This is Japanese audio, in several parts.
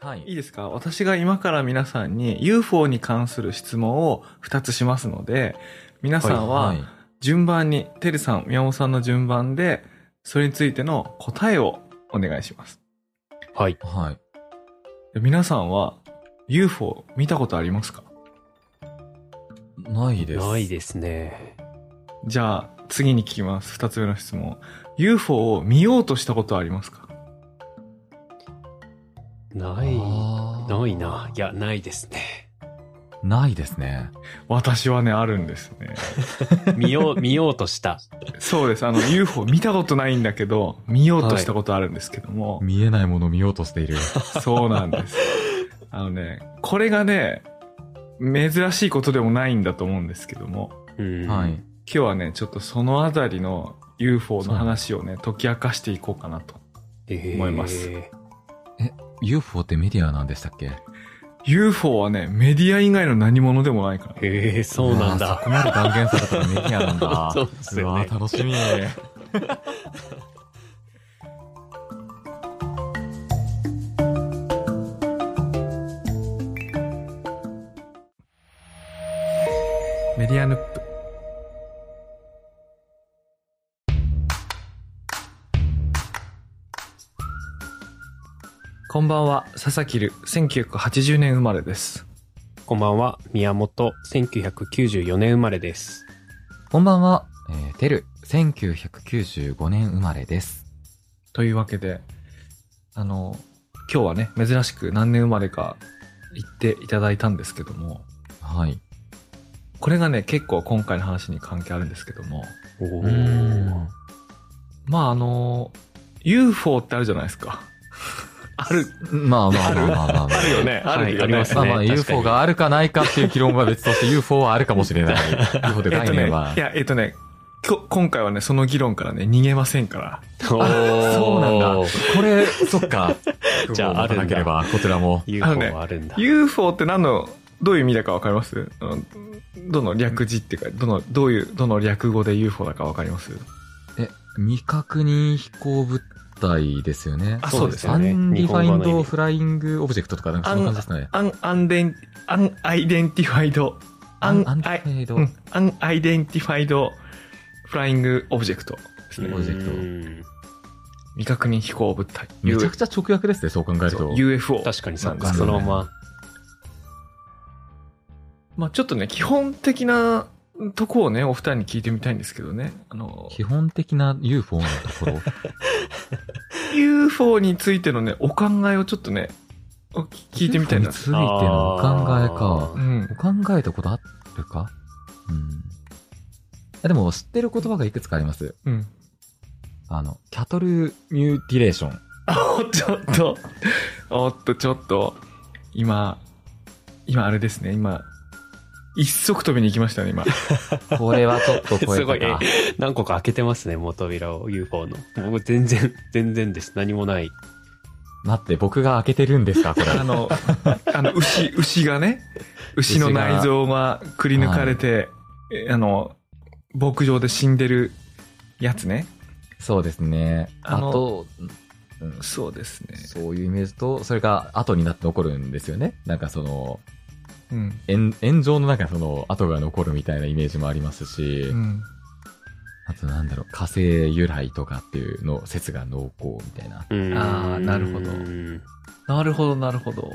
はい。いいですか？私が今から皆さんに UFO に関する質問を2つしますので、皆さんは。はい順番に、てるさん、宮本さんの順番で、それについての答えをお願いします。はい。はい。で皆さんは UFO 見たことありますか？ないです。ないですね。じゃあ、次に聞きます。2つ目の質問。UFO を見ようとしたことはありますか？ない、ないな。いや、ないですね。ないですね。私はね、あるんですね。見よう、見ようとした。そうです。あの、UFO 見たことないんだけど、見ようとしたことあるんですけども、見えないものを見ようとしている。そうなんです。あのね、これがね、珍しいことでもないんだと思うんですけども、うん。はい。今日はね、ちょっとそのあたりの UFO の話をね、解き明かしていこうかなと。えー思います UFO ってメディアなんでしたっけ？UFO はね、メディア以外の何者でもないから。へえ、そうなんだそ。こまで断言されたらメディアなんだ。そうですよねうわ楽しみ。メディアヌップ。こんばんは、佐々木る、1980年生まれです。こんばんは、宮本、1994年生まれです。こんばんは、えー、てる、1995年生まれです。というわけで、あの、今日はね、珍しく何年生まれか言っていただいたんですけども、はい。これがね、結構今回の話に関係あるんですけども、お。まああの、UFO ってあるじゃないですか。ある、まあまあまあまあまあ、まあ。あるよね。あるよね。ありますねまあまあ UFO があるかないかっていう議論は別として UFO はあるかもしれない。UFO でえっとね、概念は。いや、えっとね、今回はね、その議論からね、逃げませんから。そうなんだ。これ、そっか。じゃあ持たなければ、こちらも。UFO あのねはあるんだ。UFO って何の、どういう意味だかわかります？どの略字っていうか、どの、どういう、どの略語で UFO だかわかります？え、未確認飛行物体ですよね。あそうですね Unidentified Flying Object とかなんかそんな感じですかね。 Un、Uniden、Unidentified、Un、Unidentified うん Unidentified Flying Object ですね。プロジェクトうん未確認飛行物体。めちゃくちゃ直訳ですね、そう考えると。UFO。確かにそうか、そのまま。まあちょっとね、基本的なとこをね、お二人に聞いてみたいんですけどね。あの、基本的な UFO のところ。UFO についてのね、お考えをちょっとね、お聞いてみたいなにつ。いてのお考えかう。ん。お考えたことあるか？うん。あでも、知ってる言葉がいくつかあります。うん。あの、キャトルミューティレーション。おっ、ちょっと、おっと、ちょっと、今、今あれですね、今、一足飛びに行きましたね、今。これはちょっと超すごい。何個か開けてますね、もう扉を UFO の。僕全然、全然です。何もない。待って、僕が開けてるんですかこれ。あの、あの、牛、牛がね、牛の内臓がくり抜かれて、えあの、牧場で死んでるやつね。そうですね。あと、うんそうですね。そういうイメージと、それが後になって残るんですよね。なんかその、うん。炎炎上の中その後が残るみたいなイメージもありますし、うん。あとなんだろう、火星由来とかっていうの説が濃厚みたいな。うんあーなるほどうんなるほど、なるほど。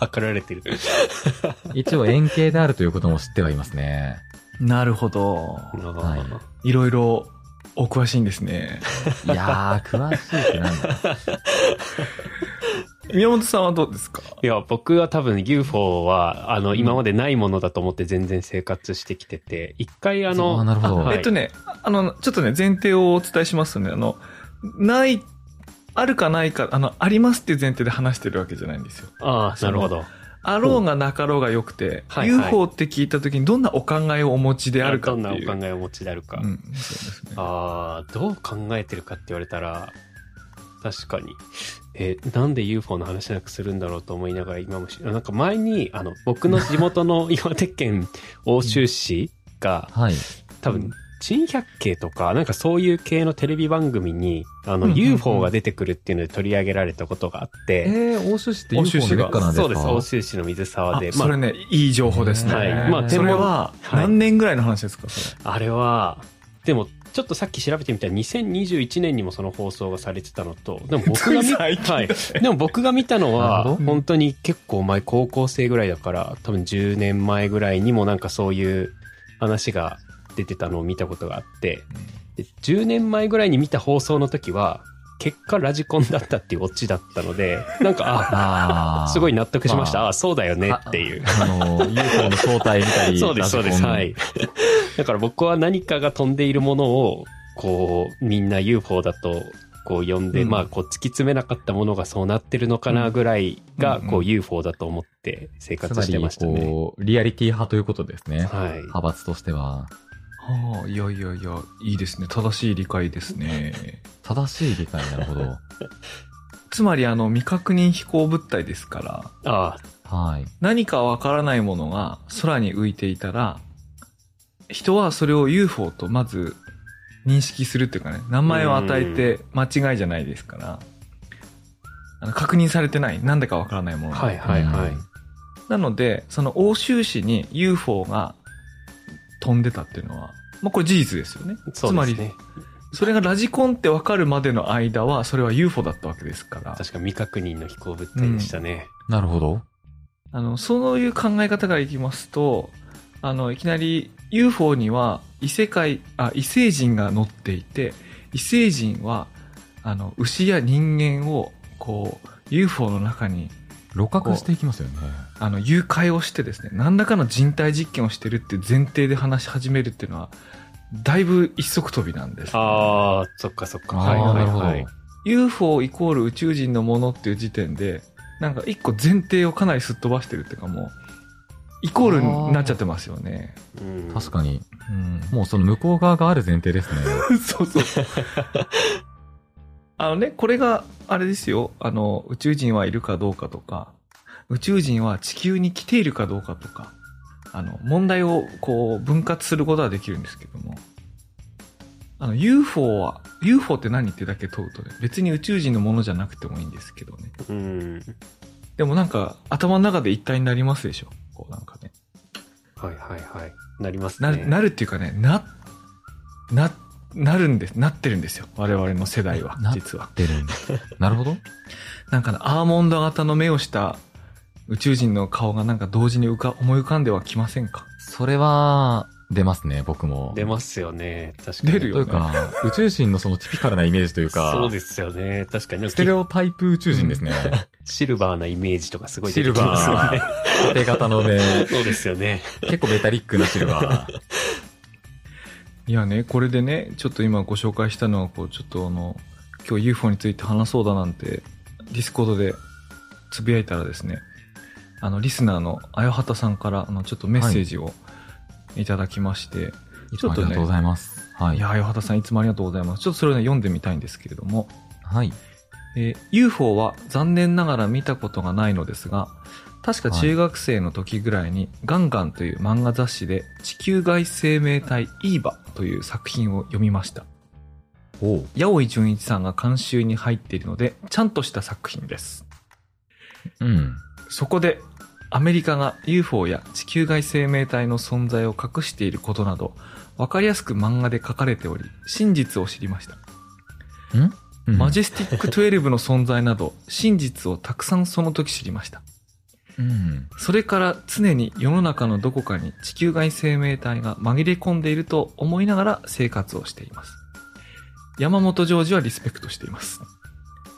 測 られてる。一応円形であるということも知ってはいますね。なるほど。はいいろいろお詳しいんですね。いやー、詳しいってなんだ。宮本さんはどうですか？いや、僕は多分 UFO は、あの、うん今までないものだと思って全然生活してきてて、一回ああの、なるほど。はいえっとね、あの、ちょっとね、前提をお伝えしますとね、あの、ない、あるかないか、あの、ありますっていう前提で話してるわけじゃないんですよ。ああ、なるほど。あろうがなかろうがよくて、はいはい UFO って聞いた時にどんなお考えをお持ちであるかどんっていう。なお考えをお持ちであるか。うん、そうですね。ああ、どう考えてるかって言われたら、確かに。えーなんで UFO の話なくするんだろうと思いながら今もし、なんか前に、あの、僕の地元の岩手県奥州市が、はい。多分珍百景とか、なんかそういう系のテレビ番組に、あの、UFO が出てくるっていうので取り上げられたことがあって、えー、欧州市って UFO 市がの劣化なんですか？そうです、欧州市の水沢で。あそれね、いい情報ですね。はいまあそれは、はい何年ぐらいの話ですか、それ？あれは、でも、ちょっとさっき調べてみたら2021年にもその放送がされてたのと、でも僕が見、はい。でも僕が見たのは、本当に結構前、高校生ぐらいだから、多分10年前ぐらいにもなんかそういう話が出てたのを見たことがあって、で10年前ぐらいに見た放送の時は、結果ラジコンだったっていうオチだったので、なんか、あ、あーすごい納得しました。まああそうだよねっていう。あの、UFO の正体みたいそうです、そうです。はい。だから僕は何かが飛んでいるものを、こう、みんな UFO だと、こう呼んで、うんまあ、こう突き詰めなかったものがそうなってるのかなぐらいが、うんこう UFO だと思って生活してまし、たね。こう、リアリティ派ということですね。はい。派閥としては。はあ、いやいやいや、いいですね。正しい理解ですね。正しい理解なるほど。つまり、あの、未確認飛行物体ですから、あはい。何かわからないものが空に浮いていたら、人はそれを UFO とまず認識するっていうかね、名前を与えて間違いじゃないですから、あの確認されてない、なんでかわからないものあ、がはいはいはい。うんなので、その欧州市に UFO が飛んでたっていうのは、まあこれ事実ですよね。つまり、それがラジコンってわかるまでの間は、それは UFO だったわけですから。確か未確認の飛行物体でしたね。なるほど。あの、そういう考え方からいきますと、あの、いきなり UFO には異世界、あ、異星人が乗っていて、異星人は、あの、牛や人間を、こう、UFO の中に、露覚していきますよね。あの、誘拐をしてですね、何らかの人体実験をしてるっていう前提で話し始めるっていうのは、だいぶ一足飛びなんです、ああ、そっかそっか。あはいはいあなるほど。はい。UFO イコール宇宙人のものっていう時点で、なんか一個前提をかなりすっ飛ばしてるっていうかもう、イコールになっちゃってますよね。うん確かに。うん。もうその向こう側がある前提ですね。そうそう。あのね、これが、あれですよ。あの、宇宙人はいるかどうかとか、宇宙人は地球に来ているかどうかとか、あの、問題をこう、分割することはできるんですけども、あの、UFO は、UFO って何ってだけ問うとね、別に宇宙人のものじゃなくてもいいんですけどね。うん。でもなんか、頭の中で一体になりますでしょ？こうなんかね。はいはいはい。なりますな、ね。なるっていうかね、な、な、なるんです、なってるんですよ。我々の世代はな、実は。出るんだ。なるほど。なんかねアーモンド型の目をした宇宙人の顔がなんか同時に浮か、思い浮かんではきませんか？それは、出ますね、僕も。出ますよね。確かに。出るよというか、宇宙人のそのティピカルなイメージというか、そうですよね。確かに。ステレオタイプ宇宙人ですね。シルバーなイメージとかすごい出シルてきますよバね。ー、縦型の目、そうですよね。結構メタリックなシルバー。いやね、これでね、ちょっと今ご紹介したのは、こう、ちょっとあの、今日 UFO について話そうだなんて、ディスコードでつぶやいたらですね、あの、リスナーのあやはたさんから、あの、ちょっとメッセージをいただきまして、いつもありがとうございます。はいい、。や、あやはたさんいつもありがとうございます。ちょっとそれをね、読んでみたいんですけれども、はい。えー UFO は残念ながら見たことがないのですが、確か中学生の時ぐらいに、ガンガンという漫画雑誌で地球外生命体イーバという作品を読みました。八尾純一さんが監修に入っているので、ちゃんとした作品です。うん。そこで、アメリカが UFO や地球外生命体の存在を隠していることなど、わかりやすく漫画で書かれており、真実を知りました。ん？うんマジェスティック12の存在など、真実をたくさんその時知りました。うん。それから常に世の中のどこかに地球外生命体が紛れ込んでいると思いながら生活をしています。山本ジョージはリスペクトしています。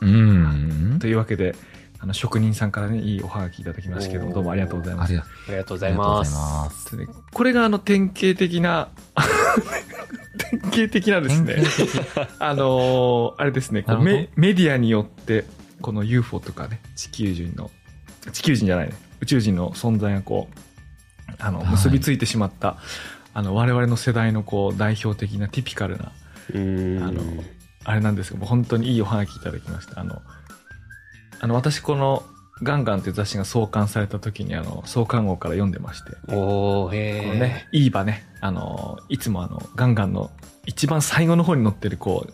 うん。というわけで、あの、職人さんからね、いいおはがきいただきましたけども、どうもありがとうございます。ありがとうございます。ます。でこれがあの、典型的な、典型的なですね、あのーあれですね、メメディアによって、この UFO とかね、地球人の、地球人じゃないね、宇宙人の存在がこう、あの、はい結びついてしまった、あの、我々の世代のこう、代表的なティピカルな、うん。あのあれなんですけども、本当にいいおはがきいただきました。あの、あの、私このガンガンって雑誌が創刊された時にあの、創刊号から読んでまして。おー、へー。このね、いい場ね、あの、いつもあの、ガンガンの一番最後の方に載ってるこう、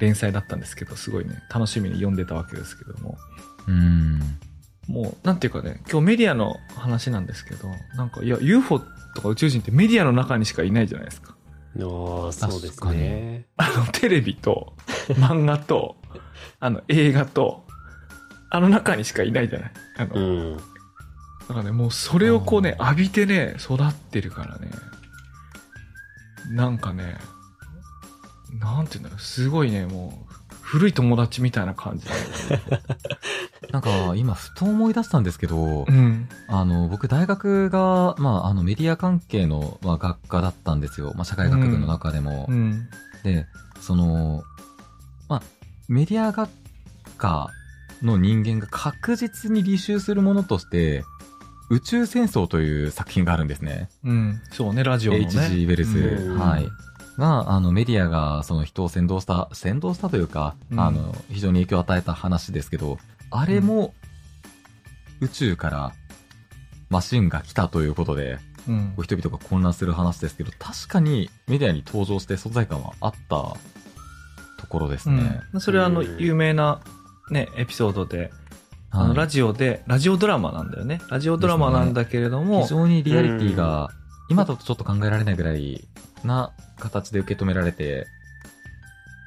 連載だったんですけど、すごいね、楽しみに読んでたわけですけども。うん。もう、なんていうかね、今日メディアの話なんですけど、なんか、いや、UFO とか宇宙人ってメディアの中にしかいないじゃないですか。おーそうですね。あの、テレビと、漫画と、あの、映画と、あの中にしかいないじゃない？あの、うん。だからね、もうそれをこうね、浴びてね、育ってるからね、なんかね、なんていうんだろう、すごいね、もう、古い友達みたいな感じで。なんか、今、ふと思い出したんですけど、うん。あの、僕、大学が、まあ、あの、メディア関係の、まあ、学科だったんですよ。まあ、社会学部の中でも。うん。で、その、まあ、メディア学科の人間が確実に履修するものとして、宇宙戦争という作品があるんですね。うん。そうね、ラジオのね。H.G. ウェルズ。うんはい。が、あの、メディアが、その人を先導した、先導したというか、うんあの、非常に影響を与えた話ですけど、あれも、宇宙から、マシンが来たということで、うん。人々が混乱する話ですけど、確かにメディアに登場して存在感はあったところですね。うん、それはあの、うん有名な、ね、エピソードで、あの、はい。ラジオで、ラジオドラマなんだよね。ラジオドラマなんだけれども、非常にリアリティが、今だとちょっと考えられないぐらいな形で受け止められて、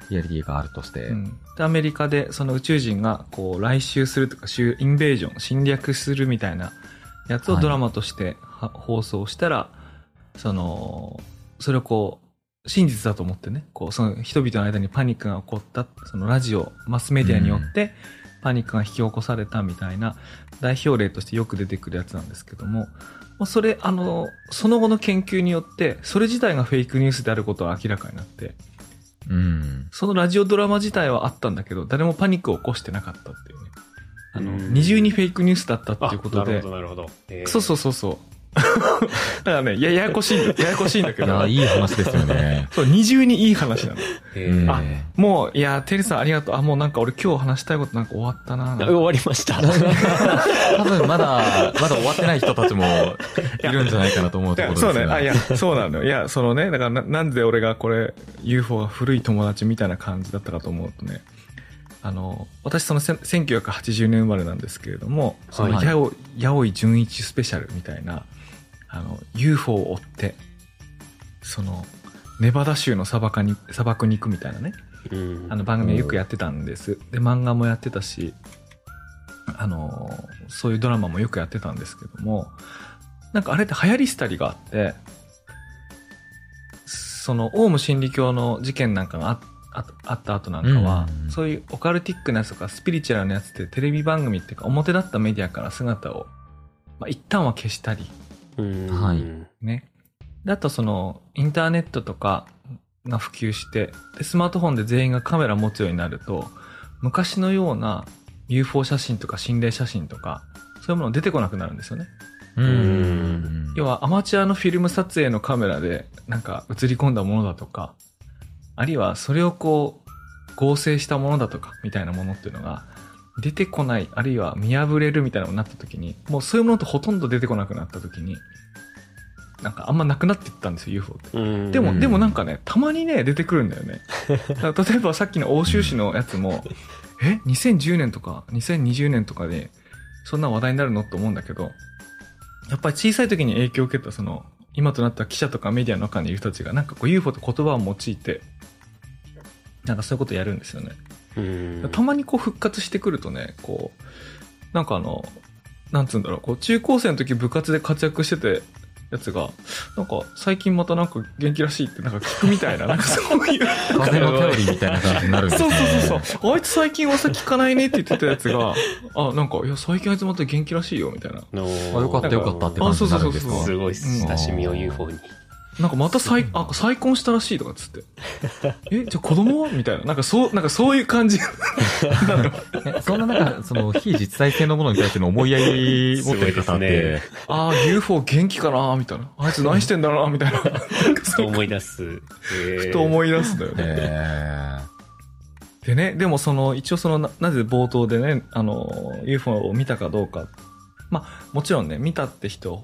リアリティがあるとして、うん。で、アメリカでその宇宙人がこう来襲するとか、襲インベージョン、侵略するみたいなやつをはい。ドラマとしては、放送したら、その、それをこう、真実だと思ってね、こう、その人々の間にパニックが起こった、そのラジオ、マスメディアによって、パニックが引き起こされたみたいな代表例としてよく出てくるやつなんですけども、まあそれ、あの、その後の研究によって、それ自体がフェイクニュースであることは明らかになって、うん。そのラジオドラマ自体はあったんだけど、誰もパニックを起こしてなかったっていうね。あの、うん二重にフェイクニュースだったってあいうことでなるほ。ど、なるほど。えーそうそうそうそう。だからね、やややこしい、ややこしいんだけいや、ど。いい話ですよね。そう、二重にいい話なの。あもう、いや、テリーさんありがとう。あ、もうなんか俺今日話したいことなんか終わったな。終わりました。多分まだ、まだ終わってない人たちもいるんじゃないかなと思ういや、ところですがそうね。あ、いや、そうなのよ。いや、そのね、だからな、なんで俺がこれ、UFO が古い友達みたいな感じだったかと思うとね、あの、私そのせん1980年生まれなんですけれども、その、はいやお、やおい純一スペシャルみたいな、あの、UFO を追って、その、ネバダ州の砂漠に、砂漠に行くみたいなね、うん。あの番組はよくやってたんです。で、漫画もやってたし、あの、そういうドラマもよくやってたんですけども、なんかあれって流行りしたりがあって、その、オウム真理教の事件なんかがあああった後なんかは、うん。そういうオカルティックなやつとかスピリチュアルなやつってテレビ番組っていうか表立ったメディアから姿を、まあ、一旦は消したり、うんはいね。であとその、インターネットとかが普及して、でスマートフォンで全員がカメラ持つようになると、昔のような UFO 写真とか心霊写真とか、そういうもの出てこなくなるんですよね。うん。要はアマチュアのフィルム撮影のカメラでなんか映り込んだものだとか、あるいはそれをこう合成したものだとかみたいなものっていうのが出てこない、あるいは見破れるみたいなのになった時に、もうそういうものってほとんど出てこなくなった時に、なんかあんまなくなっていったんですよ、UFO って。うんでも、うんでもなんかね、たまにね、出てくるんだよね。例えばさっきの欧州市のやつも、え ?2010 年とか2020年とかで、そんな話題になるのって思うんだけど、やっぱり小さい時に影響を受けたその、今となった記者とかメディアの中にいる人たちがなんかこう UFO って言葉を用いて、なんかそういうことやるんですよね。うんたまにこう復活してくるとね、こう、なんかあの、なんつうんだろう、こう中高生の時部活で活躍してて、やつが、なんか最近またなんか元気らしいってなんか聞くみたいな、なんかそういう。風の頼りみたいな感じになるんですそうね。そうそうそう。あいつ最近噂聞かないねって言ってたやつが、あ、なんか、いや、最近あいつまた元気らしいよ、みたいな。のあよかったよかったって感じになるんですか？あそうそうそうすごい親しみを UFO に。なんかまた再、あ、再婚したらしいとかっつって。え、じゃあ子供は？みたいな。なんかそう、なんかそういう感じ。な のえそんななんか、その、非実在性のものに対しての思いやり持ってる方って、あー UFO 元気かな？みたいな。あいつ何してんだろうな？みたいな。ふと思い出す。ふと思い出すんだよね。えでね、でもその、一応そのな、なぜ冒頭でね、あの、UFO を見たかどうか。まあ、もちろんね、見たって人、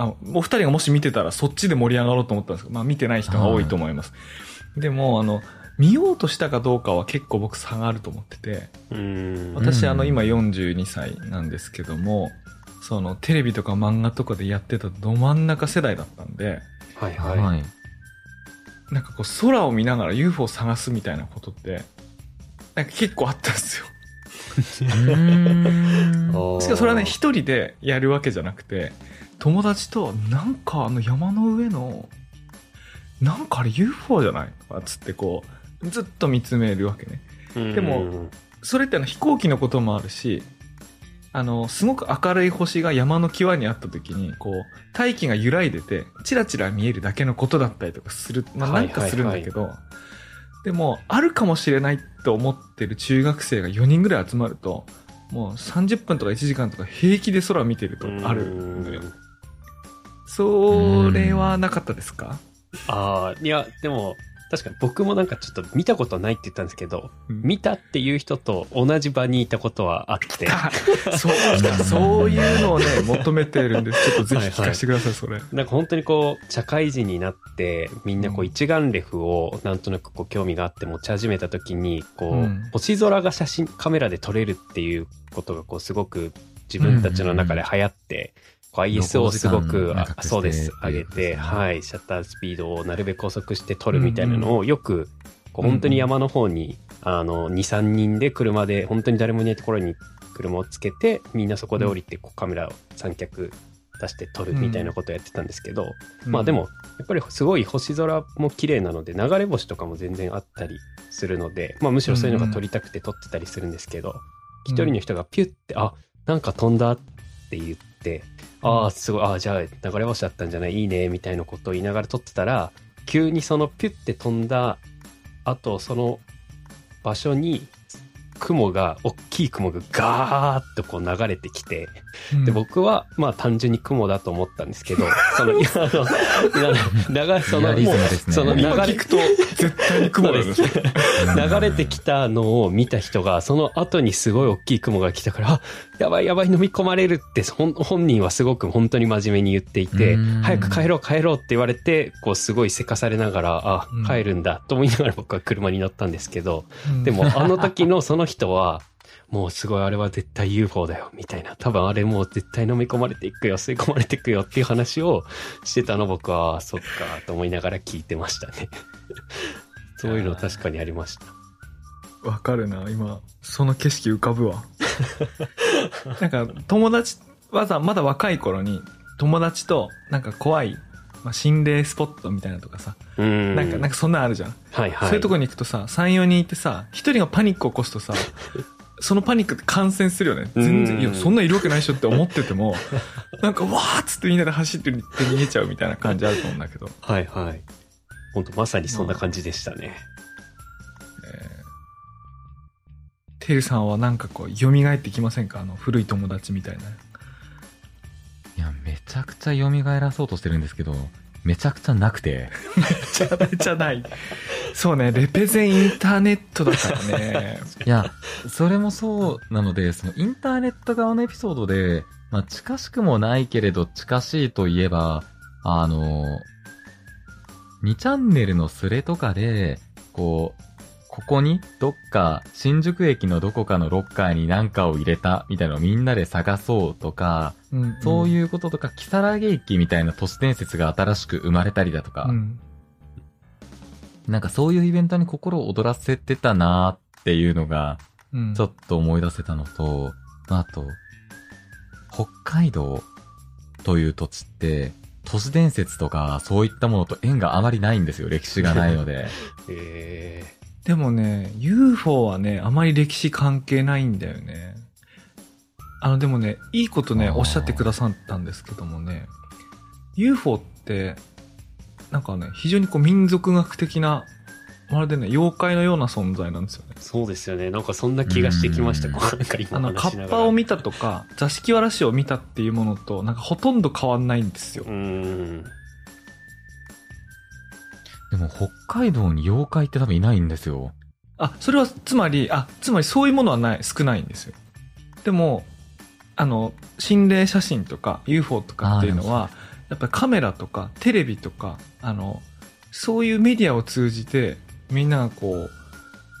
あ、お二人がもし見てたらそっちで盛り上がろうと思ったんですけど、まあ見てない人が多いと思います。でも、あの、見ようとしたかどうかは結構僕差があると思ってて、うん。私、うんあの、今42歳なんですけども、その、テレビとか漫画とかでやってたど真ん中世代だったんで、はいは。はいなんかこう、空を見ながら UFO を探すみたいなことって、なんか結構あったんですよ。しかもそれはね、一人でやるわけじゃなくて、友達と、なんかあの山の上の、なんかあれ UFO じゃない？とかつってこう、ずっと見つめるわけね。うん。でもそれってあの飛行機のこともあるし、あの、すごく明るい星が山の際にあった時に、こう、大気が揺らいでて、チラチラ見えるだけのことだったりとかする、まあはないんかするんだけど、はでも、あるかもしれないと思ってる中学生が4人ぐらい集まると、もう30分とか1時間とか平気で空を見てるとあるのよ。うん。それはなかったですか？ああ、いや、でも、確かに僕もなんかちょっと見たことないって言ったんですけど、うん。見たっていう人と同じ場にいたことはあって、あそう、そういうのをね、求めてるんです。ちょっとぜひ聞かせてください、それ。なんか本当にこう、社会人になって、みんなこううん。一眼レフをなんとなくこう興味があって持ち始めた時に、こう、うん。星空が写真、カメラで撮れるっていうことがこうすごく自分たちの中で流行って、こう ISO をすごく、あ露光時間長くそうです、上げて、はい、シャッタースピードをなるべく遅くして撮るみたいなのをよく、こう本当に山の方に、あの、2、3人で車で、本当に誰もいないところに車をつけて、みんなそこで降りて、こうカメラを三脚出して撮るみたいなことをやってたんですけど、まあでも、やっぱりすごい星空も綺麗なので、流れ星とかも全然あったりするので、まあむしろそういうのが撮りたくて撮ってたりするんですけど、一、人の人がピュッて、あ、なんか飛んだって言って、ああ、すごい、ああ、じゃあ流れ星だったんじゃない？いいね、みたいなことを言いながら撮ってたら、急にそのピュッて飛んだ後、その場所に、雲が、大きい雲がガーッとこう流れてきて、うん。で、僕は、まあ単純に雲だと思ったんですけど、その、いや、あの、流れ、その、もうムですね。その流れくと、絶対に雲です。流れてきたのを見た人が、その後にすごい大きい雲が来たから、あ、やばいやばい飲み込まれるって、本本人はすごく本当に真面目に言っていてうん、早く帰ろう帰ろうって言われて、こうすごいせかされながら、あうん、帰るんだと思いながら僕は車に乗ったんですけど、うん。でもあの時のその人は、もうすごいあれは絶対 UFO だよ、みたいな。多分あれもう絶対飲み込まれていくよ、吸い込まれていくよっていう話をしてたの僕は、あそっか、と思いながら聞いてましたね。そういうの確かにありました。わかるな、今、その景色浮かぶわ。なんか、友達、わざ、まだ若い頃に、友達と、なんか怖い、まあ、心霊スポットみたいなのとかさ、うん。なんか、なんかそんなんあるじゃん。はいはい。そういうとこに行くとさ、3、4人いてさ、一人がパニックを起こすとさ、そのパニックって感染するよね。全然、うんいや、そんなんいるわけないでしょって思ってても、なんか、わーっつってみんなで走ってって逃げちゃうみたいな感じあると思うんだけど。はいはい。本当まさにそんな感じでしたね。えーてるさんはなんかこう、蘇ってきませんか？あの、古い友達みたいな。いや、めちゃくちゃ蘇らそうとしてるんですけど、めちゃくちゃなくて。めちゃめちゃない。そうね、レペゼンインターネットだからね。いや、それもそうなので、そのインターネット側のエピソードで、まあ近しくもないけれど近しいといえば、あの、2チャンネルのスレとかで、こう、ここにどっか新宿駅のどこかのロッカーに何かを入れたみたいなのをみんなで探そうとか、うんそういうこととか、木更木駅みたいな都市伝説が新しく生まれたりだとか、うん。なんかそういうイベントに心を躍らせてたなーっていうのが、うん。ちょっと思い出せたのと、あと、北海道という土地って、都市伝説とかそういったものと縁があまりないんですよ。歴史がないので。えでもね、UFO はね、あまり歴史関係ないんだよね。あの、でもね、いいことね、おっしゃってくださったんですけどもね、UFO って、なんかね、非常にこう民族学的な、まるでね、妖怪のような存在なんですよね。ーそうですよね。なんかそんな気がしてきました。うんこうなんか今あの、カ。ッパを見たとか、座敷わらしを見たっていうものと、なんかほとんど変わんないんですよう。ん。でも北海道に妖怪って多分いないんですよ。あ、それはつまり、あ、つまりそういうものはない、少ないんですよ。でも、あの、心霊写真とか UFO とかっていうのは、やっぱりカメラとかテレビとか、あの、そういうメディアを通じてみんながこう、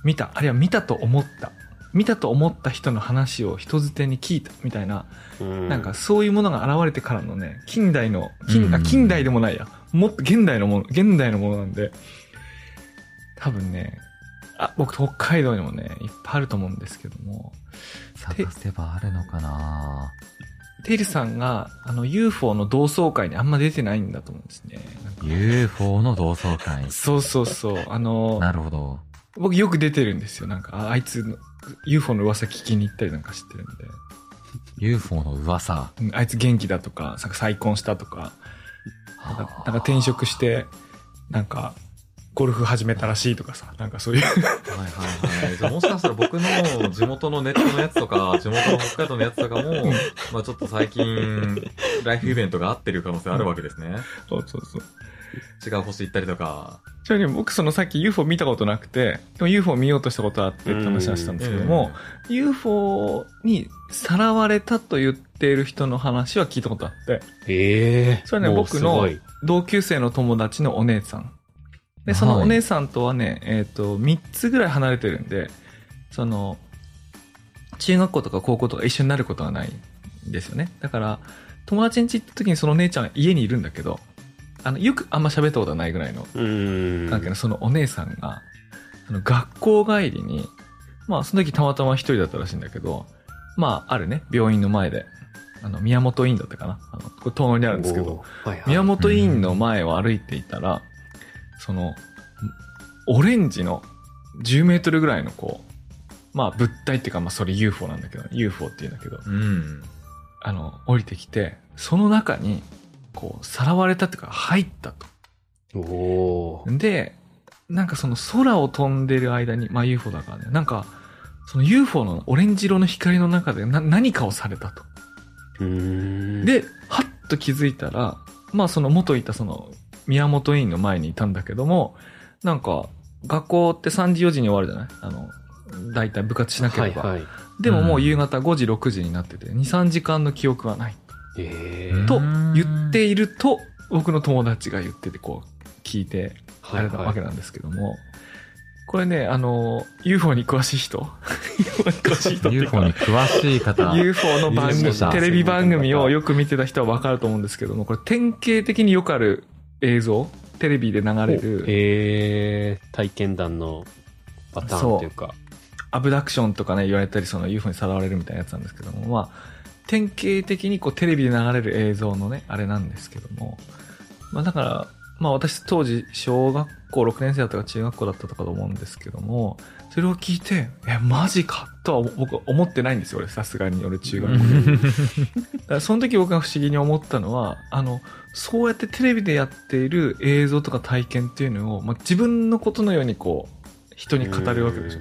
見た、あるいは見たと思った。見たと思った人の話を人づてに聞いたみたいな、うんなんかそういうものが現れてからのね、近代の、近,、うんあ近代でもないや。もっと現代のもの、現代のものなんで、多分ね、あ、僕北海道にもね、いっぱいあると思うんですけども、探せばあるのかな？テイルさんが、あの UFO の同窓会にあんま出てないんだと思うんですね。?UFO の同窓会？そうそうそう。あの、なるほど。僕よく出てるんですよ。なんか、ああいつの、UFO の噂聞きに行ったりなんかしてるんで。UFO の噂？うんあいつ元気だとか、さ再婚したとか、なんか転職して、なんか、ゴルフ始めたらしいとかさ、なんかそういう。はいはいはい。じゃあもしかしたら僕の地元のネットのやつとか、地元の北海道のやつとかも、まあちょっと最近、ライフイベントが合ってる可能性あるわけですね。そうそうそう。違う星行ったりとか。ちなみに僕そのさっき UFO 見たことなくて、でも UFO 見ようとしたことあってって話はしたんですけども、UFO にさらわれたと言っている人の話は聞いたことあって、ええそれはね僕の同級生の友達のお姉さん。で、そのはいお姉さんとはね、えっ、と、3つぐらい離れてるんで、その、中学校とか高校とか一緒になることはないんですよね。だから、友達ん家行った時にそのお姉ちゃんは家にいるんだけど、あの、よくあんま喋ったことはないぐらいの、うん。なんかね、そのお姉さんが、その学校帰りに、まあ、その時たまたま一人だったらしいんだけど、まあ、あるね、病院の前で、あの、宮本院だったかな。あの、これ遠野にあるんですけど、はいはい、宮本院の前を歩いていたら、その、オレンジの10メートルぐらいのこう、まあ物体っていうかまあそれ UFO なんだけど、UFO って言うんだけど、うん。あの、降りてきて、その中に、こう、さらわれたっていうか入ったと。おーで、なんかその空を飛んでる間に、まあ UFO だからね、なんか、その UFO のオレンジ色の光の中でな何かをされたと。で、はっと気づいたら、まあその元いたその宮本院の前にいたんだけども、なんか学校って3時4時に終わるじゃない？あの、大体部活しなければ。はいはい。でももう夕方5時6時になってて、2、3時間の記憶はない。ええうんと言っていると、僕の友達が言っててこう聞いて、あれなわけなんですけども、これね、あの、UFO に詳しい人 ?UFO に詳しい人 UFO かに詳しい方。UFO の番組テレビ番組をよく見てた人はわかると思うんですけども、これ典型的によくある映像、テレビで流れる、ええ体験談のパターンというか。アブダクションとかね、言われたり、その UFO にさらわれるみたいなやつなんですけども、まあ、典型的にこうテレビで流れる映像のね、あれなんですけども、まあだから、まあ私当時小学校6年生だったか中学校だったとかと思うんですけども、それを聞いて、え、マジかとは僕は思ってないんですよ、俺、さすがに俺中学校で。その時僕が不思議に思ったのは、あの、そうやってテレビでやっている映像とか体験っていうのを、まあ、自分のことのようにこう、人に語るわけでしょ。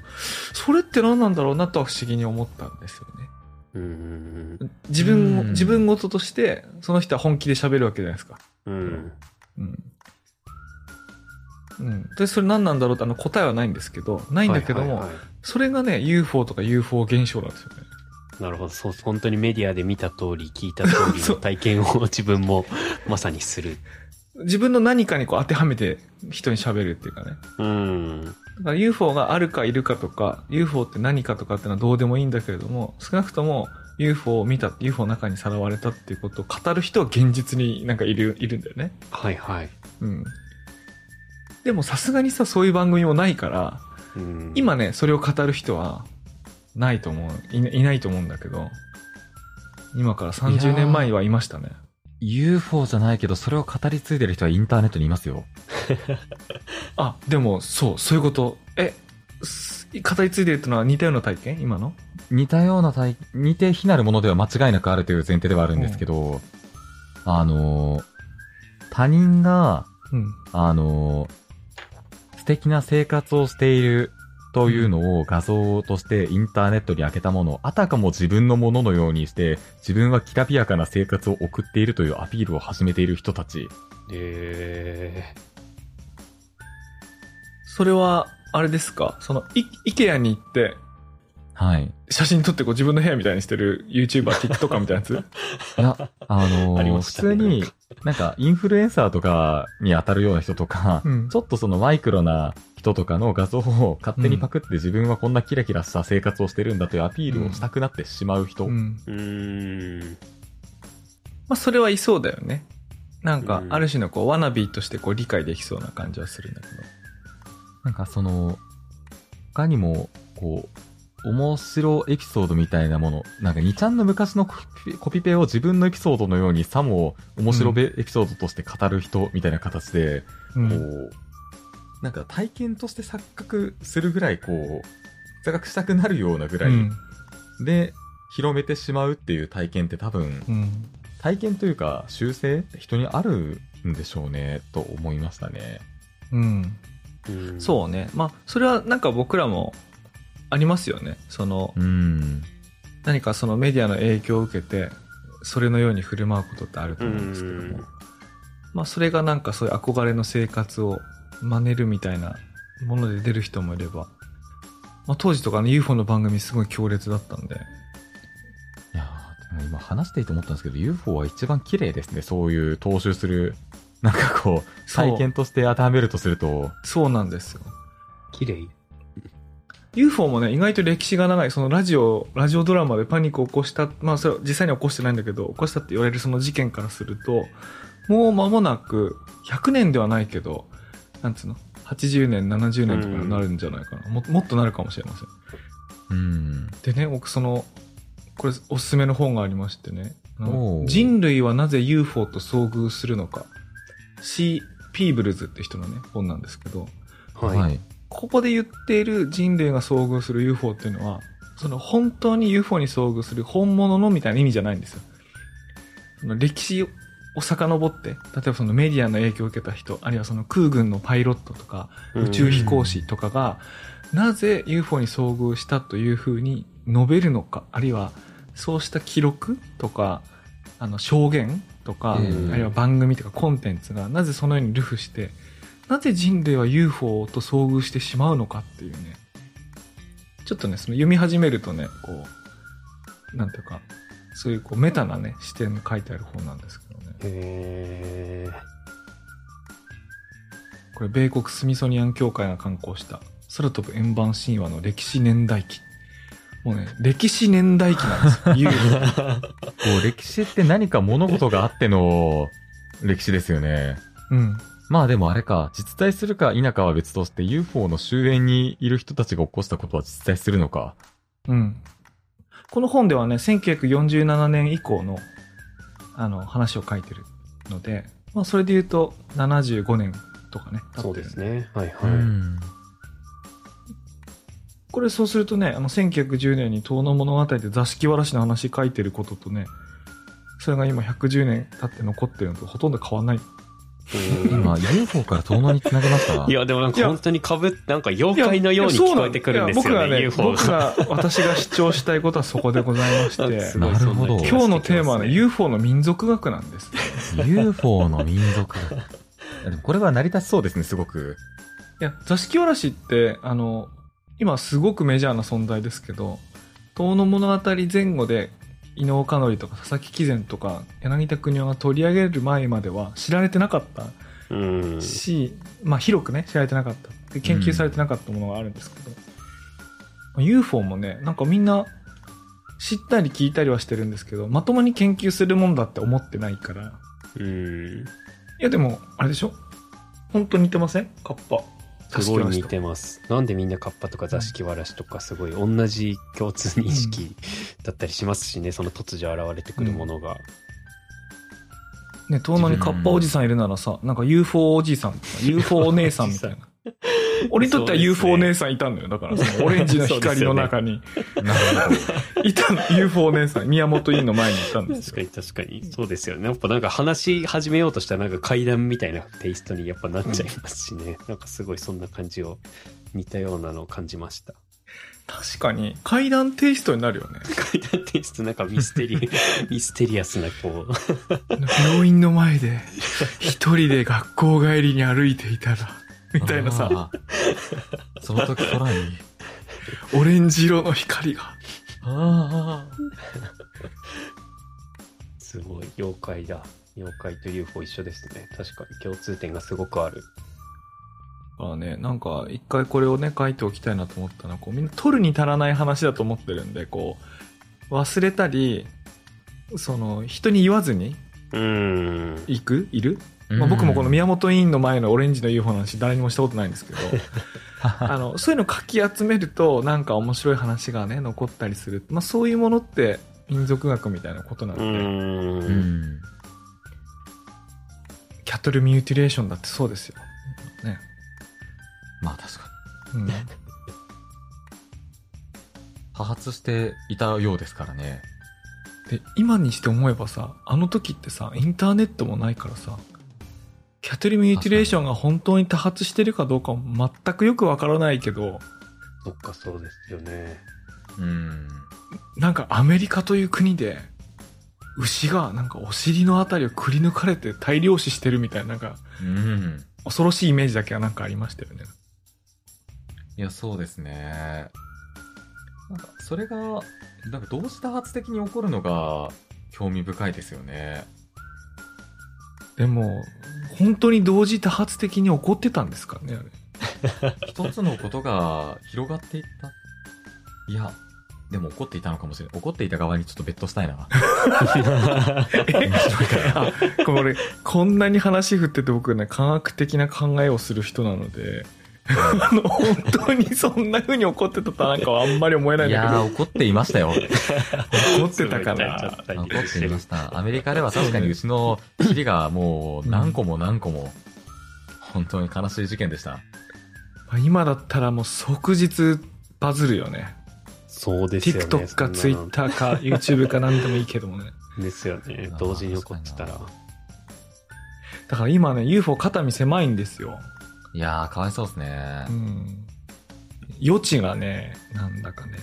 それって何なんだろうなとは不思議に思ったんですよね。うん。自分自分事として、その人は本気で喋るわけじゃないですか。うん。うん。うん。で、それ何なんだろうってあの答えはないんですけど、ないんだけども、はいはいはいそれがね、UFO とか UFO 現象なんですよね。なるほど。そう、本当にメディアで見た通り、聞いた通りの体験を自分もまさにする。自分の何かにこう当てはめて人に喋るっていうかね。うん。だから UFO があるかいるかとか、UFO って何かとかってのはどうでもいいんだけれども、少なくとも UFO を見た、UFO の中にさらわれたっていうことを語る人は現実になんかいる、いるんだよね。はいはい。うん。でもさすがにさ、そういう番組もないから、うん、今ね、それを語る人はないと思う、いないないと思うんだけど、今から30年前にはいましたね。UFO じゃないけど、それを語り継いでる人はインターネットにいますよ。あ、でも、そう、そういうこと。え、す語り継いでるってのは似たような体験？今の？似たような体、似て非なるものでは間違いなくあるという前提ではあるんですけど、あの、他人が、うん。あの、素敵な生活をしているというのを画像としてインターネットに開けたものをあたかも自分のもののようにして、自分はきらびやかな生活を送っているというアピールを始めている人たち。えそれは、あれですか？その、イ、イケアに行って、はい。写真撮ってこう自分の部屋みたいにしてる YouTuber、TikToker みたいなやつ？いや、あのー ありま普したね通に、なんか、インフルエンサーとかに当たるような人とか、うんちょっとそのマイクロな人とかの画像を勝手にパクって自分はこんなキラキラした生活をしてるんだというアピールをしたくなってしまう人。うん。うーん。まあ、それはいそうだよね。なんかう、んある種のこう、ワナビーとしてこう、理解できそうな感じはするんだけど。なんかその、他にも、こう、面白エピソードみたいなもの、なんか2ちゃんの昔のコピコピペを自分のエピソードのようにさも面白べエピソードとして語る人みたいな形で、こうん。う、なんか体験として錯覚するぐらい、こう、錯覚したくなるようなぐらいうん。で、広めてしまうっていう体験って多分、うん。体験というか修正って人にあるんでしょうね、と思いましたね。うん。うんそうね。まあ、それはなんか僕らもありますよね。その、うん。何かそのメディアの影響を受けて、それのように振る舞うことってあると思うんですけども。まあ、それがなんかそういう憧れの生活を真似るみたいなもので出る人もいれば、まあ、当時とかの UFO の番組すごい強烈だったんで、いやーでも今話していて思ったんですけど、UFO は一番綺麗ですね。そういう踏襲する、なんかこう体験として当てはめるとすると、そうなんですよ。綺麗？UFO もね、意外と歴史が長い、そのラジオ、ラジオドラマでパニックを起こした、まあそれは実際には起こしてないんだけど、起こしたって言われるその事件からすると、もう間もなく、100年ではないけど、なんつうの ?80 年、70年とかになるんじゃないかな。ももっとなるかもしれません。うん。でね、僕その、これおすすめの本がありましてね。人類はなぜ UFO と遭遇するのか。C. ピーブルズって人のね、本なんですけど、はい。はい。ここで言っている人類が遭遇する UFO っていうのは、その本当に UFO に遭遇する本物のみたいな意味じゃないんですよ。その歴史を遡って、例えばそのメディアの影響を受けた人、あるいはその空軍のパイロットとか、宇宙飛行士とかが、なぜ UFO に遭遇したというふうに述べるのか、あるいはそうした記録とか、あの証言とか、うんあるいは番組とかコンテンツがなぜそのように流布して、なぜ人類は UFO と遭遇してしまうのかっていうね、ちょっとね、その読み始めるとね、こう、なんていうか、そういうこうメタなね、視点が書いてある本なんですけどね。へこれ米国スミソニアン協会が刊行した空飛ぶ円盤神話の歴史年代記。もうね、歴史年代記なんですよ。UFO こう、歴史って何か物事があっての歴史ですよね。うん。まあでもあれか、実在するか否かは別として UFO の終焉にいる人たちが起こしたことは実在するのか。うん。この本ではね、1947年以降の、あの、話を書いてるので、まあ、それで言うと、75年とかね、ーそう経ってるですね。はいはい。うん。これそうするとね、あの、1910年に遠野物語で座敷わらしの話書いてることとね、それが今110年経って残ってるのとほとんど変わんない。うん。今、UFO から遠野に繋げましたいや、でもなんか本当に被って、なんか妖怪のように聞こえてくるんですよね、UFO 僕がね、僕が、私が主張したいことはそこでございまして。なるほど。今日のテーマはね、UFO の民族学なんです。UFO の民族。いやでもこれは成り立ちそうですね、すごく。いや、座敷わらしって、あの、今すごくメジャーな存在ですけど、遠野物語前後で、伊能かのりとか佐々木貴善とか柳田国男が取り上げる前までは知られてなかったうん。し、まあ広くね、知られてなかった。で研究されてなかったものがあるんですけど、まあ UFO もね、なんかみんな知ったり聞いたりはしてるんですけど、まともに研究するもんだって思ってないから。うん。いやでも、あれでしょ？本当に似てません？カッパ。すごい似てます。なんでみんなカッパとか座敷わらしとかすごい同じ共通認識だったりしますしね、その突如現れてくるものが。ね、遠野にカッパおじさんいるならさ、なんか UFO おじさんとか UFO お姉さんみたいな。俺にとっては UFO お姉さんいたのよ。だからそのオレンジの光の中に、なるほど。いたの。UFO お姉さん、宮本院の前にいたんですよ。確かに確かに。そうですよね。やっぱなんか話し始めようとしたらなんか階段みたいなテイストにやっぱなっちゃいますしね。なんかすごいそんな感じを似たようなのを感じました。確かに、階段テイストになるよね。階段テイストなんかミステリ、ミステリアスなこう。病院の前で、一人で学校帰りに歩いていたら、みたいなさ。その時空に。オレンジ色の光が。あ すごい。妖怪だ。妖怪と UFO 一緒ですね。確かに共通点がすごくある。あね、なんか一回これをね書いておきたいなと思ったのはこうみんな取るに足らない話だと思ってるんでこう忘れたりその人に言わずにうーん。行く？いる、あ。まあ、僕もこのうん宮本委員の前のオレンジの UFO の話誰にもしたことないんですけど。あのそういうのかき集めるとなんか面白い話がね残ったりする、まあ、そういうものって民族学みたいなことなのうで、ん。キャトルミューティレーションだってそうですよ、ね。まあ確かに。うん、多発していたようですからね。で今にして思えばさあの時ってさインターネットもないからさキャトルミューティレーションが本当に多発してるかどうかも全くよくわからないけどそっか、そうですよね。うん。なんかアメリカという国で牛がなんかお尻のあたりをくり抜かれて大量死してるみたいななんかうん。恐ろしいイメージだけはなんかありましたよねいや、そうですね。なんか、それが、なんか同時多発的に起こるのが興味深いですよね。でも本当に同時多発的に起こってたんですかねあれ 一つのことが広がっていった。いや、でも怒っていたのかもしれない。怒っていた側にちょっとベットしたいな。あ、これ、こんなに話振ってて僕ね、科学的な考えをする人なので、あの、本当にそんな風に怒ってたとはなんかあんまり思えないんだけど、いやー、怒っていましたよ。怒ってたかな。怒っていました。アメリカでは確かに牛の尻がもう何個も何個も、本当に悲しい事件でした。まあ今だったらもう即日バズるよね。そうですよね。TikTok かそんなの Twitter か YouTube か何でもいいけどもね。ですよね。同時に起こってたら。だから今ね、UFO 肩身狭いんですよ。いやー、かわいそうですねう。ん。余地がね、なんだかね。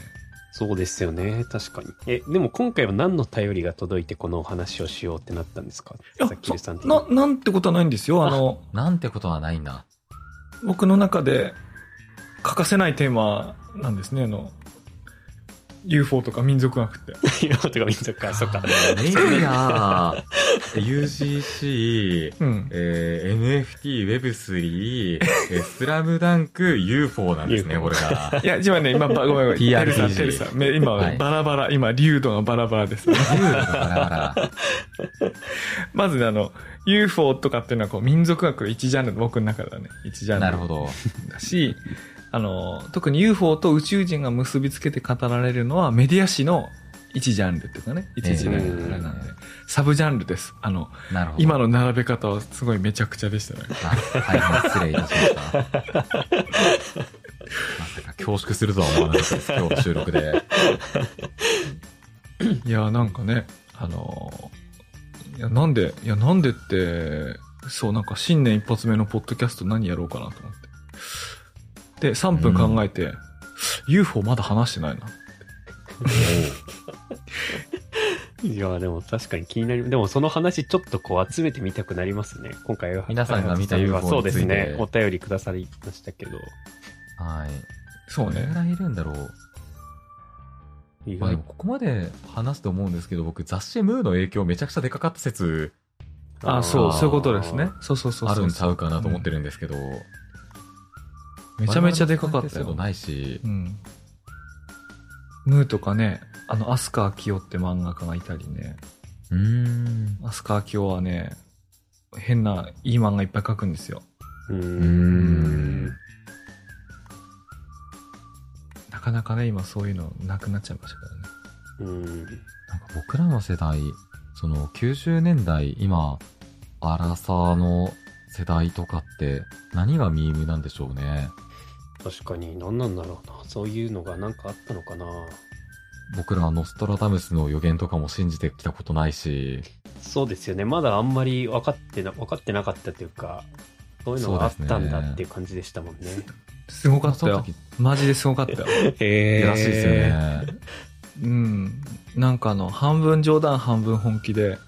そうですよね。確かに。え、でも今回は何の頼りが届いてこのお話をしようってなったんですか？いやさっきるさんな、なんてことはないんですよ。あの、なんてことはないんだ。僕の中で欠かせないテーマなんですね。あの、UFO とか民族学って。いや、とか民族か、そっか。メディア、UGC、うん。えー NFT、Web3、えースラムダンク、UFO なんですね、これが。いや、今ね、今、ばごめんごめん。テルさん、テルさん。め今、はいバラバラ、今、流度がバラバラです、ね。U がバラバラ。まずね、あの、UFO とかっていうのは、こう、民族学の一ジャンル、僕の中ではね、一ジャンル。なるほど。だし、あの、特に UFO と宇宙人が結びつけて語られるのは、メディア史の一ジャンルっていうかね、一時代のあれなんで、サブジャンルです。あの。今の並べ方はすごいめちゃくちゃでしたね。あ大変失礼いたしました。まさか恐縮するとは思わなかったです、今日の収録で。いや、なんかね、あの、いや、なんで、いや、なんでって、そう、なんか新年一発目のポッドキャスト何やろうかなと思って。で、3分考えて、UFO まだ話してないな。いや、でも確かに気になり、でもその話ちょっとこう集めてみたくなりますね。今回は。皆さんが見たはい UFO そうですね。お便りくださりましたけど。はい。そうね。どれぐらいいるんだろう。意外まあでもここまで話すと思うんですけど、僕雑誌ムーの影響めちゃくちゃでかかった説あ、そう、そういうことですね。そうそうそうそう。あるんちゃうかなと思ってるんですけど。めちゃめちゃでかかったよ。我々の関係性もないしう、ん。ムーとかね、あの、アスカ・アキオって漫画家がいたりね。うーん。アスカ・アキオはね、変ないい漫画いっぱい描くんですよ。う。ん。なかなかね、今そういうのなくなっちゃいましたからね。うん。なんか僕らの世代、その90年代、今、アラサーの世代とかって何がミームなんでしょうね。確かに何なんだろうな。そういうのがなんかあったのかな。僕らはノストラダムスの予言とかも信じてきたことないし、そうですよね。まだあんまり分かってな、分かってなかったというか、そういうのがあったんだっていう感じでしたもんね。すごかったよ。マジですごかったよ。へらしいですよね。うん。なんかあの、半分冗談半分本気で、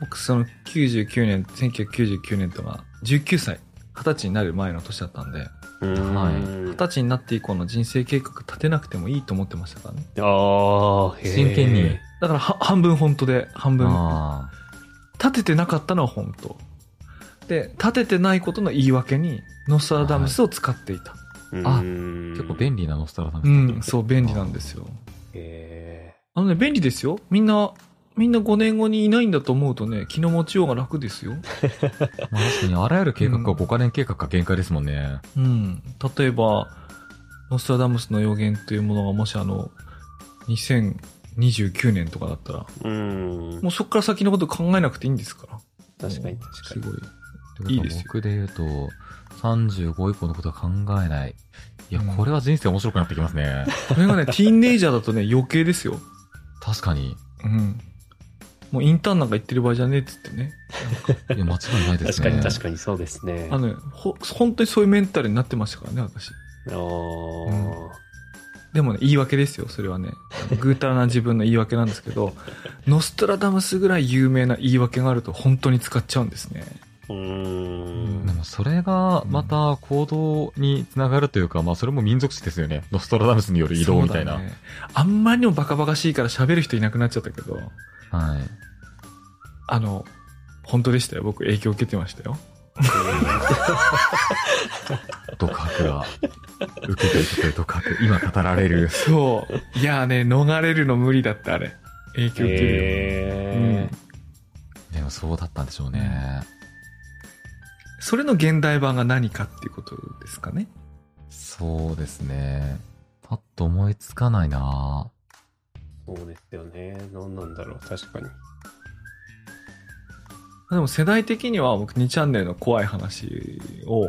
僕その99年、1999年とか、19歳。二十歳になる前の年だったんで、うんはい二十歳になって以降の人生計画立てなくてもいいと思ってましたからね。ああ、へえ真剣に。だからは半分本当で、半分あ立ててなかったのは本当。で、立ててないことの言い訳に、ノストラダムスを使っていた。あうん結構便利なノストラダムスうん、そう、便利なんですよ。へあのね、便利ですよ。みんな、みんな5年後にいないんだと思うとね、気の持ちようが楽ですよ。まあ確かにあらゆる計画が5カ年計画が限界ですもんね。うん。例えば、ノストラダムスの予言というものがもしあの、2029年とかだったら、え。うん。もうそこから先のこと考えなくていいんですから。確かに確かに。すごい。いいですよ僕で言うと、35以降のことは考えない。いや、うんこれは人生面白くなってきますね。これがね、ティーンネイジャーだとね、余計ですよ。確かに。うん。もうインターンなんか行ってる場合じゃねえっつってね。いや、間違いないですね。確かに確かにそうですね。あのね、ほ、本当にそういうメンタルになってましたからね、私。あーでもね、言い訳ですよ、それはね。ぐうたらな自分の言い訳なんですけど、ノストラダムスぐらい有名な言い訳があると本当に使っちゃうんですね。うーん。でもそれがまた行動につながるというか、まあそれも民族史ですよね。ノストラダムスによる移動みたいな。ねあんまりにもバカバカしいから喋る人いなくなっちゃったけど、はい。あの、本当でしたよ。僕影響受けてましたよ。独白が。受けていくという独白。今語られる。そう。いやーね、逃れるの無理だった、あれ。影響受けるよ。へうん。でもそうだったんでしょうね。それの現代版が何かっていうことですかね。そうですね。パッと思いつかないなーそうですよね。何なんだろう、確かに。でも世代的には僕2チャンネルの怖い話を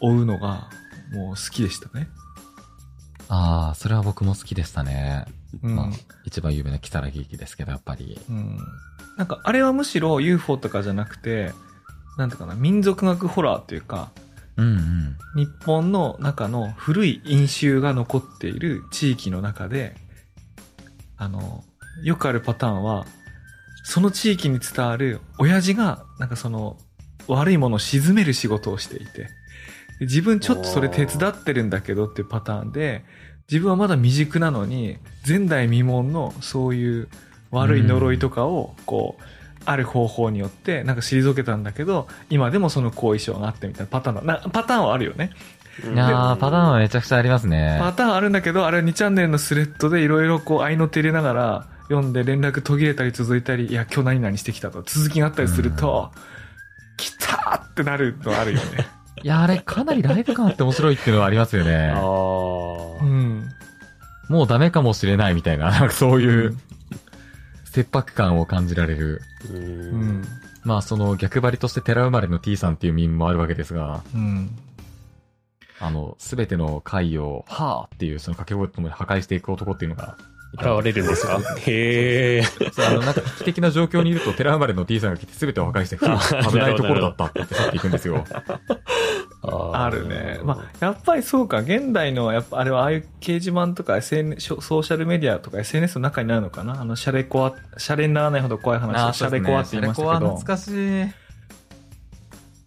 追うのがもう好きでしたね。ああ、それは僕も好きでしたね。うん。まあ、一番有名なキサラ劇ですけど、やっぱり。うん。なんかあれはむしろ UFO とかじゃなくて、なんていうかな、民族学ホラーというか、うんうん。日本の中の古い飲酒が残っている地域の中で、あの、よくあるパターンは、その地域に伝わる親父が、なんかその、悪いものを沈める仕事をしていて、で自分ちょっとそれ手伝ってるんだけどっていうパターンで、自分はまだ未熟なのに、前代未聞のそういう悪い呪いとかを、こう、ある方法によって、なんか退けたんだけど、今でもその後遺症があってみたいなパターンだな、パターンはあるよね。いやー、パターンはめちゃくちゃありますね。パターンあるんだけど、あれは2チャンネルのスレッドでいろいろこう、合いの手入れながら、読んで連絡途切れたり続いたり、いや、今日何々してきたと、続きがあったりすると、来たーってなるのあるよね。いや、あれかなりライブ感あって面白いっていうのはありますよねあ。うあ。ん。もうダメかもしれないみたいな、なんかそういうう切迫感を感じられる。う。うんん。まあその逆張りとして寺生まれの T さんっていうミムもあるわけですが、うん。あの、すべての回を、はーっていうその掛け声とともに破壊していく男っていうのが、現れるんですか？へえ。そうあの、なんか危機的な状況にいると、寺生まれの T さんが来て全てを破壊して、危ないところだったって言って去っていくんですよ。あるね。まあ、やっぱりそうか、現代の、やっぱあれはああいう掲示板とか SNS、ソーシャルメディアとか SNS の中になるのかな？あの、シャレコア、シャレにならないほど怖い話をシャレコアって言いましたけど。懐かしい。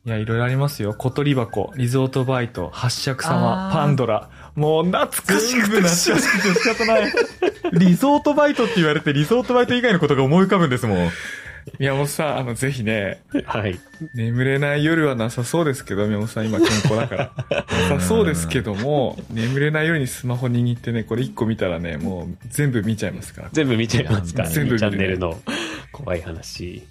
いや、いろいろありますよ。小鳥箱、リゾートバイト、八尺様パンドラ。もう懐かしくて懐かしくて仕方ない。リゾートバイトって言われて、リゾートバイト以外のことが思い浮かぶんですもん。宮本さん、あの、ぜひね、はい。眠れない夜はなさそうですけど、宮本さん今健康だから。なさそうですけども、眠れない夜にスマホ握ってね、これ一個見たらね、もう全部見ちゃいますから。全部見ちゃいますか全部見るチャンネルの怖い話。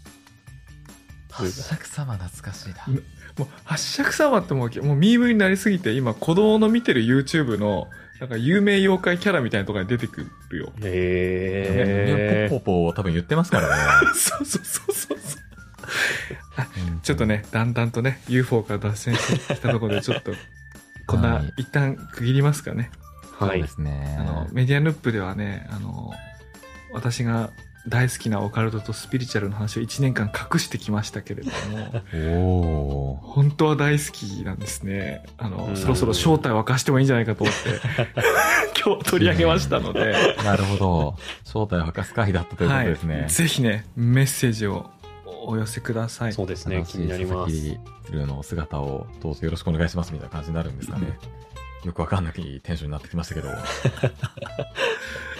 八尺様懐かしいな。もう、八尺様ってもう、もうミームになりすぎて、今子供の見てる YouTube の、なんか有名妖怪キャラみたいなところに出てくるよ。へえ。ポッポポ多分言ってますからね。そうそうそうそうそう。ちょっとね、だんだんとね、UFO から脱線してきたところで、ちょっと、こんな、はい一旦区切りますかね。はいそうで。すね。あの、メディアヌップではね、あの、私が大好きなオカルトとスピリチュアルの話を1年間隠してきましたけれども。本当は大好きなんですね。あの、うんそろそろ正体を明かしてもいいんじゃないかと思って、今日取り上げましたので、なるほど。正体を明かす回だったということですね。ぜひね、メッセージをお寄せください。そうですね、気になります。佐々木鶴の姿をどうぞよろしくお願いしますみたいな感じになるんですかね。よくわかんないテンションになってきましたけど。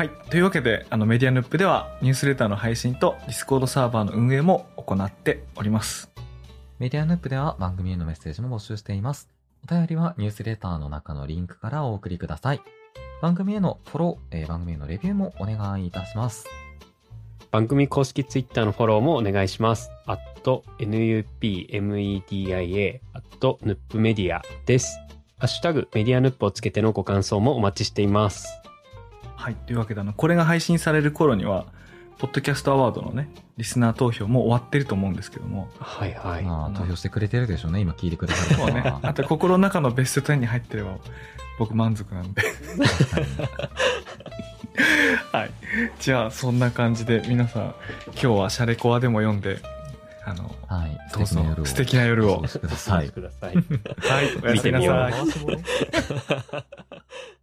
はい。というわけで、あの、メディアヌップでは、ニュースレターの配信と、ディスコードサーバーの運営も行っております。メディアヌップでは番組へのメッセージも募集しています。お便りはニュースレターの中のリンクからお送りください。番組へのフォロー、えー番組へのレビューもお願いいたします。番組公式ツイッターのフォローもお願いします。at nupmedia, at nupmedia です。ハッシュタグメディアヌップをつけてのご感想もお待ちしています。はい。というわけで、あの、これが配信される頃には、ポッドキャストアワードのね、リスナー投票も終わってると思うんですけども、はいはい。まあ、投票してくれてるでしょうね。今聞いてくれたるそうね。あと、心の中のベスト10に入ってれば、僕満足なんで。はい。じゃあ、そんな感じで、皆さん、今日はシャレコアでも読んで、あの、はい。どうぞ素素敵な夜をお過ごしください。ください。はい。おやすみなさい。